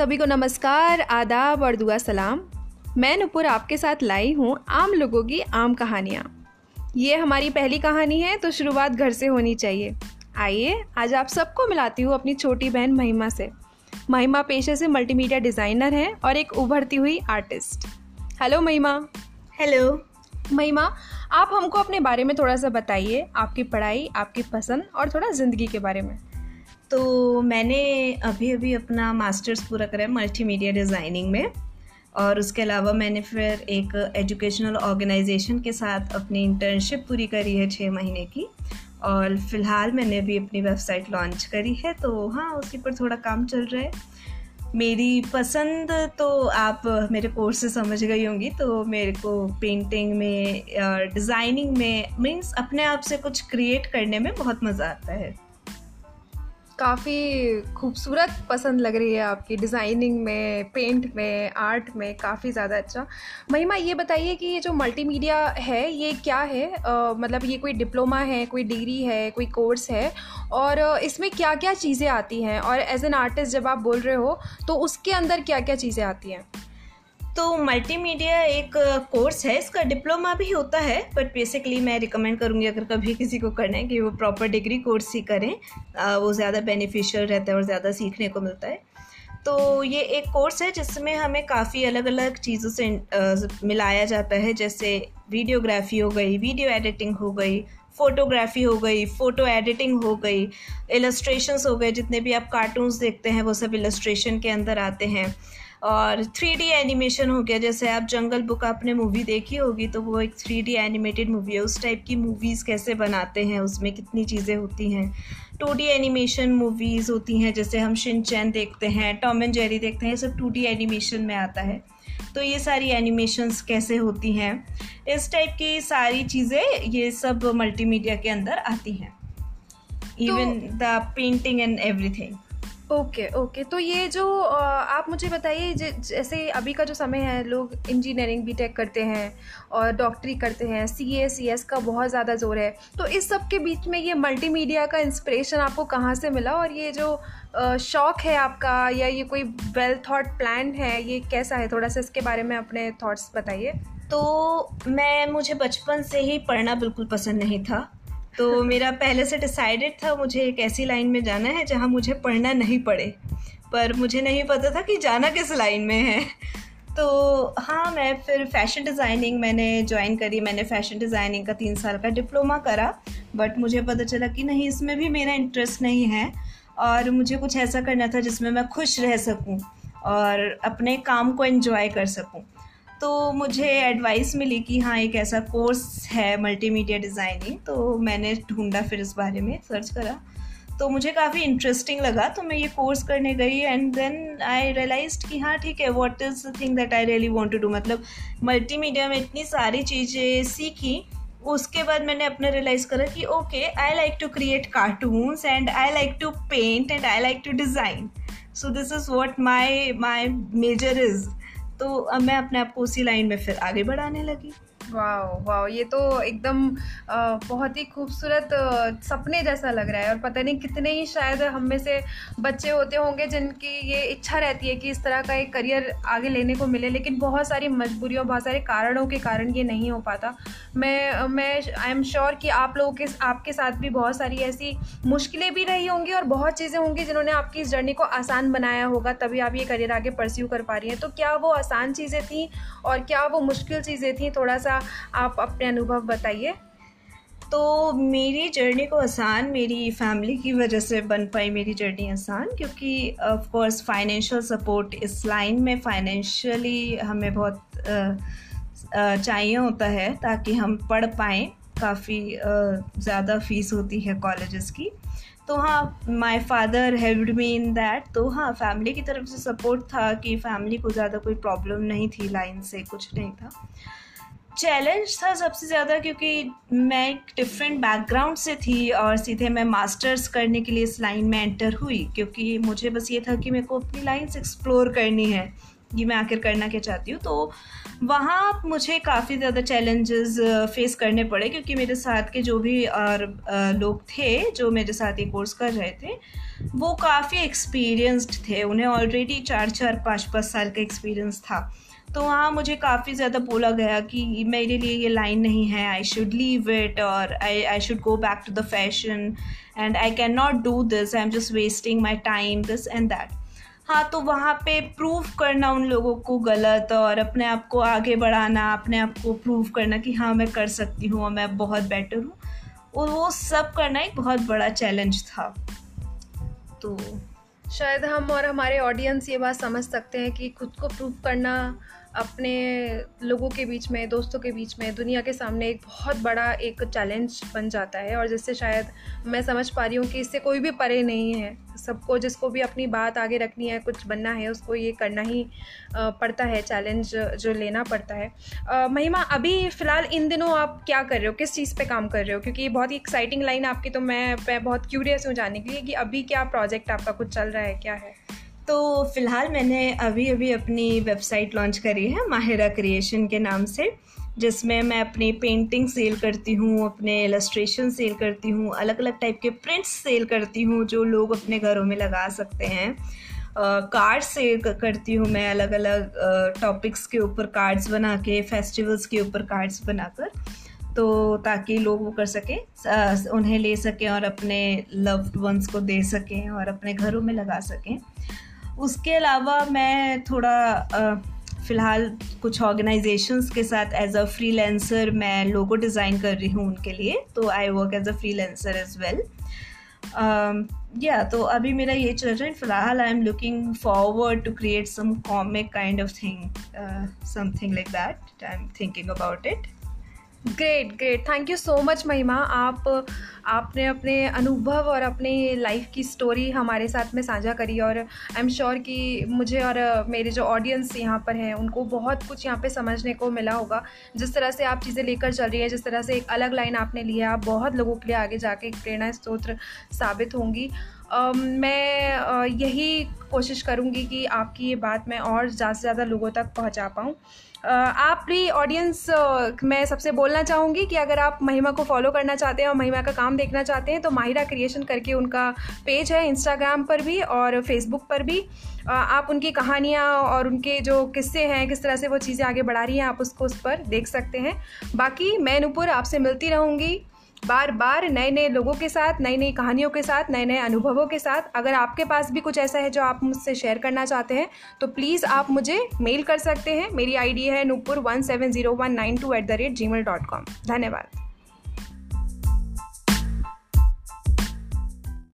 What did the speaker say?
सभी को नमस्कार आदाब और दुआ सलाम। मैं नुपुर आपके साथ लाई हूँ आम लोगों की आम कहानियाँ। ये हमारी पहली कहानी है तो शुरुआत घर से होनी चाहिए। आइए आज आप सबको मिलाती हूँ अपनी छोटी बहन महिमा से। महिमा पेशे से मल्टीमीडिया डिज़ाइनर हैं और एक उभरती हुई आर्टिस्ट। हेलो महिमा। हेलो। महिमा आप हमको अपने बारे में थोड़ा सा बताइए आपकी पढ़ाई आपकी पसंद और थोड़ा ज़िंदगी के बारे में। तो मैंने अभी अभी अपना मास्टर्स पूरा करा है मल्टीमीडिया डिज़ाइनिंग में। और उसके अलावा मैंने फिर एक एजुकेशनल ऑर्गेनाइजेशन के साथ अपनी इंटर्नशिप पूरी करी है छः महीने की। और फ़िलहाल मैंने अभी अपनी वेबसाइट लॉन्च करी है तो हाँ उसी पर थोड़ा काम चल रहा है। मेरी पसंद तो आप मेरे कोर्स से समझ गई होंगी तो मेरे को पेंटिंग में डिज़ाइनिंग में मीन्स अपने आप से कुछ क्रिएट करने में बहुत मज़ा आता है। काफ़ी खूबसूरत पसंद लग रही है आपकी डिज़ाइनिंग में पेंट में आर्ट में काफ़ी ज़्यादा अच्छा। महिमा ये बताइए कि ये जो मल्टीमीडिया है ये क्या है? आ, मतलब ये कोई डिप्लोमा है कोई डिग्री है कोई कोर्स है? और इसमें क्या क्या चीज़ें आती हैं? और एज एन आर्टिस्ट जब आप बोल रहे हो तो उसके अंदर क्या क्या चीज़ें आती हैं? तो मल्टीमीडिया एक कोर्स है, इसका डिप्लोमा भी होता है बट बेसिकली मैं रिकमेंड करूँगी अगर कभी किसी को करना है कि वो प्रॉपर डिग्री कोर्स ही करें वो ज़्यादा बेनिफिशियल रहता है और ज़्यादा सीखने को मिलता है। तो ये एक कोर्स है, जिसमें हमें काफ़ी अलग अलग चीज़ों से मिलाया जाता है, जैसे वीडियोग्राफी हो गई वीडियो एडिटिंग हो गई फ़ोटोग्राफी हो गई फ़ोटो एडिटिंग हो गई इलस्ट्रेशंस हो गए, जितने भी आप कार्टून्स देखते हैं, वो सब इलस्ट्रेशन के अंदर आते हैं। और थ्री डी एनिमेशन हो गया। जैसे आप जंगल बुक आपने मूवी देखी होगी तो वो एक थ्री डी एनिमेटेड मूवी है। उस टाइप की मूवीज़ कैसे बनाते हैं उसमें कितनी चीज़ें होती हैं। टू डी एनिमेशन मूवीज़ होती हैं जैसे हम शिन चैन देखते हैं टॉम एंड जेरी देखते हैं ये सब टू डी एनिमेशन में आता है। तो ये सारी एनिमेशंस कैसे होती हैं? इस टाइप की सारी चीज़ें ये सब मल्टीमीडिया के अंदर आती हैं। Even the painting and everything okay okay. तो ये जो आप मुझे बताइए जैसे अभी का जो समय है, लोग इंजीनियरिंग बी टेक करते हैं और डॉक्टरी करते हैं सी ए सी एस का बहुत ज़्यादा ज़ोर है। तो इस सब के बीच में ये मल्टीमीडिया का इंस्पिरेशन आपको कहाँ से मिला और ये जो शौक है आपका या ये कोई वेल थॉट प्लान है, ये कैसा है? थोड़ा सा इसके बारे में अपने थॉट्स बताइए। तो मैं, मुझे बचपन से ही पढ़ना बिल्कुल पसंद नहीं था। तो मेरा पहले से डिसाइडेड था, मुझे एक ऐसी लाइन में जाना है जहाँ मुझे पढ़ना नहीं पड़े। पर मुझे नहीं पता था कि जाना किस लाइन में है। तो हाँ मैं फिर फ़ैशन डिज़ाइनिंग मैंने ज्वाइन करी। मैंने फ़ैशन डिज़ाइनिंग का तीन साल का डिप्लोमा करा। बट मुझे पता चला कि नहीं, इसमें भी मेरा इंटरेस्ट नहीं है। और मुझे कुछ ऐसा करना था जिसमें मैं खुश रह सकूँ और अपने काम को एंजॉय कर सकूँ। तो मुझे एडवाइस मिली कि हाँ एक ऐसा कोर्स है मल्टीमीडिया डिज़ाइनिंग तो मैंने ढूंढा फिर इस बारे में सर्च करा। तो मुझे काफ़ी इंटरेस्टिंग लगा तो मैं ये कोर्स करने गई एंड देन आई रियलाइज़ कि हाँ ठीक है what is the thing that I really want to do मतलब मल्टीमीडिया में इतनी सारी चीज़ें सीखी, उसके बाद मैंने अपने रियलाइज़ करा कि okay I like to create cartoons and I like to paint and I like to design so this is what my my major is तो अब मैं अपने आप को उसी लाइन में फिर आगे बढ़ाने लगी। वाह वाह ये तो एकदम बहुत ही खूबसूरत सपने जैसा लग रहा है और पता नहीं कितने ही शायद हम में से बच्चे होते होंगे जिनकी ये इच्छा रहती है कि इस तरह का एक करियर आगे लेने को मिले, लेकिन बहुत सारी मजबूरियों, बहुत सारे कारणों के कारण ये नहीं हो पाता। मैं मैं आई एम श्योर कि आप लोगों के, आपके साथ भी बहुत सारी ऐसी मुश्किलें भी रही होंगी और बहुत चीज़ें होंगी जिन्होंने आपकी इस जर्नी को आसान बनाया होगा, तभी आप ये करियर आगे परस्यू कर पा रही हैं। तो क्या वो आसान चीज़ें थी और क्या वो मुश्किल चीज़ें थी? थोड़ा सा आप अपने अनुभव बताइए। तो मेरी जर्नी को आसान मेरी फैमिली की वजह से बन पाई मेरी जर्नी आसान, क्योंकि ऑफ़ कोर्स फाइनेंशियल सपोर्ट इस लाइन में फाइनेंशियली हमें बहुत चाहिए होता है ताकि हम पढ़ पाएँ। काफ़ी ज़्यादा फ़ीस होती है कॉलेजेस की। तो हाँ my father held me in that तो हाँ फैमिली की तरफ़ से सपोर्ट था कि फैमिली को ज़्यादा कोई प्रॉब्लम नहीं थी लाइन से, कुछ नहीं था। चैलेंज था सबसे ज़्यादा क्योंकि मैं एक डिफरेंट बैकग्राउंड से थी और सीधे मैं मास्टर्स करने के लिए इस लाइन में एंटर हुई क्योंकि मुझे बस ये था कि मेरे को अपनी लाइन्स एक्सप्लोर करनी है ये मैं आखिर करना क्या चाहती हूँ। तो वहाँ मुझे काफ़ी ज़्यादा चैलेंजेस फेस करने पड़े क्योंकि मेरे साथ के जो भी, और लोग थे, जो मेरे साथ ये कोर्स कर रहे थे, वो काफ़ी एक्सपीरियंस्ड थे। उन्हें ऑलरेडी चार चार, पाँच पाँच साल का एक्सपीरियंस था। तो वहाँ मुझे काफ़ी ज़्यादा बोला गया कि मेरे लिए ये लाइन नहीं है आई शुड लीव इट और I I should go back to the fashion and I can not do this I am just wasting my time this and that हाँ तो वहाँ पे प्रूव करना उन लोगों को गलत और अपने आप को आगे बढ़ाना, अपने आप को प्रूव करना कि हाँ मैं कर सकती हूँ और मैं बहुत बेटर हूँ। और वो सब करना एक बहुत बड़ा चैलेंज था। तो शायद हम और हमारे ऑडियंस ये बात समझ सकते हैं कि खुद को प्रूव करना अपने लोगों के बीच में, दोस्तों के बीच में, दुनिया के सामने एक बहुत बड़ा एक चैलेंज बन जाता है। और जिससे शायद मैं समझ पा रही हूँ कि इससे कोई भी परे नहीं है। सबको, जिसको भी अपनी बात आगे रखनी है, कुछ बनना है, उसको ये करना ही पड़ता है चैलेंज जो लेना पड़ता है। महिमा, अभी फ़िलहाल इन दिनों आप क्या कर रहे हो? किस चीज़ पे काम कर रहे हो? क्योंकि ये बहुत ही एक्साइटिंग लाइन आपकी तो मैं मैं बहुत क्यूरियस हूँ जानने के लिए कि अभी क्या प्रोजेक्ट आपका कुछ चल रहा है, क्या है? तो फ़िलहाल मैंने अभी अभी अपनी वेबसाइट लॉन्च करी है माहिरा क्रिएशन के नाम से, जिसमें मैं अपनी पेंटिंग सेल करती हूँ, अपने इलस्ट्रेशन सेल करती हूँ अलग अलग टाइप के प्रिंट्स सेल करती हूँ, जो लोग अपने घरों में लगा सकते हैं। कार्ड सेल करती हूँ मैं अलग अलग टॉपिक्स के ऊपर कार्ड्स बना के फेस्टिवल्स के ऊपर कार्ड्स बनाकर तो ताकि लोग वो कर सकें उन्हें ले सकें और अपने लव्ड वंस को दे सकें और अपने घरों में लगा सकें। उसके अलावा मैं थोड़ा फ़िलहाल कुछ ऑर्गेनाइजेशंस के साथ एज अ फ्रीलांसर मैं लोगो डिज़ाइन कर रही हूँ उनके लिए तो I work as a freelancer as well या तो अभी मेरा ये चल रहा है, फ़िलहाल I am looking forward to create some comic kind of thing something like that I am thinking about it great great thank you so much Mahima आप, आपने अपने अनुभव और अपने लाइफ की स्टोरी हमारे साथ में साझा करी और आई एम श्योर कि मुझे और मेरे जो ऑडियंस यहाँ पर हैं, उनको बहुत कुछ यहाँ पे समझने को मिला होगा। जिस तरह से आप चीज़ें लेकर चल रही हैं, जिस तरह से एक अलग लाइन आपने ली है आप बहुत लोगों के लिए आगे जाके एक प्रेरणा स्त्रोत्र साबित होंगी। मैं यही कोशिश करूँगी कि आपकी ये बात मैं और ज़्यादा से ज़्यादा लोगों तक पहुँचा पाऊँ। आप भी ऑडियंस मैं सबसे बोलना चाहूँगी कि अगर आप महिमा को फॉलो करना चाहते हैं और महिमा का काम देखना चाहते हैं तो माहिरा क्रिएशन करके उनका पेज है इंस्टाग्राम पर भी और फेसबुक पर भी। आप उनकी कहानियाँ और उनके जो किस्से हैं, किस तरह से वो चीज़ें आगे बढ़ा रही हैं, आप उसको उस पर देख सकते हैं। बाकी मैं नुपुर आपसे मिलती रहूँगी। बार बार नए नए लोगों के साथ नई नई कहानियों के साथ नए नए अनुभवों के साथ, अगर आपके पास भी कुछ ऐसा है जो आप मुझसे शेयर करना चाहते हैं तो प्लीज़ आप मुझे मेल कर सकते हैं। मेरी आईडी है Nupur one seven zero one nine two at the rate Gmail dot com धन्यवाद।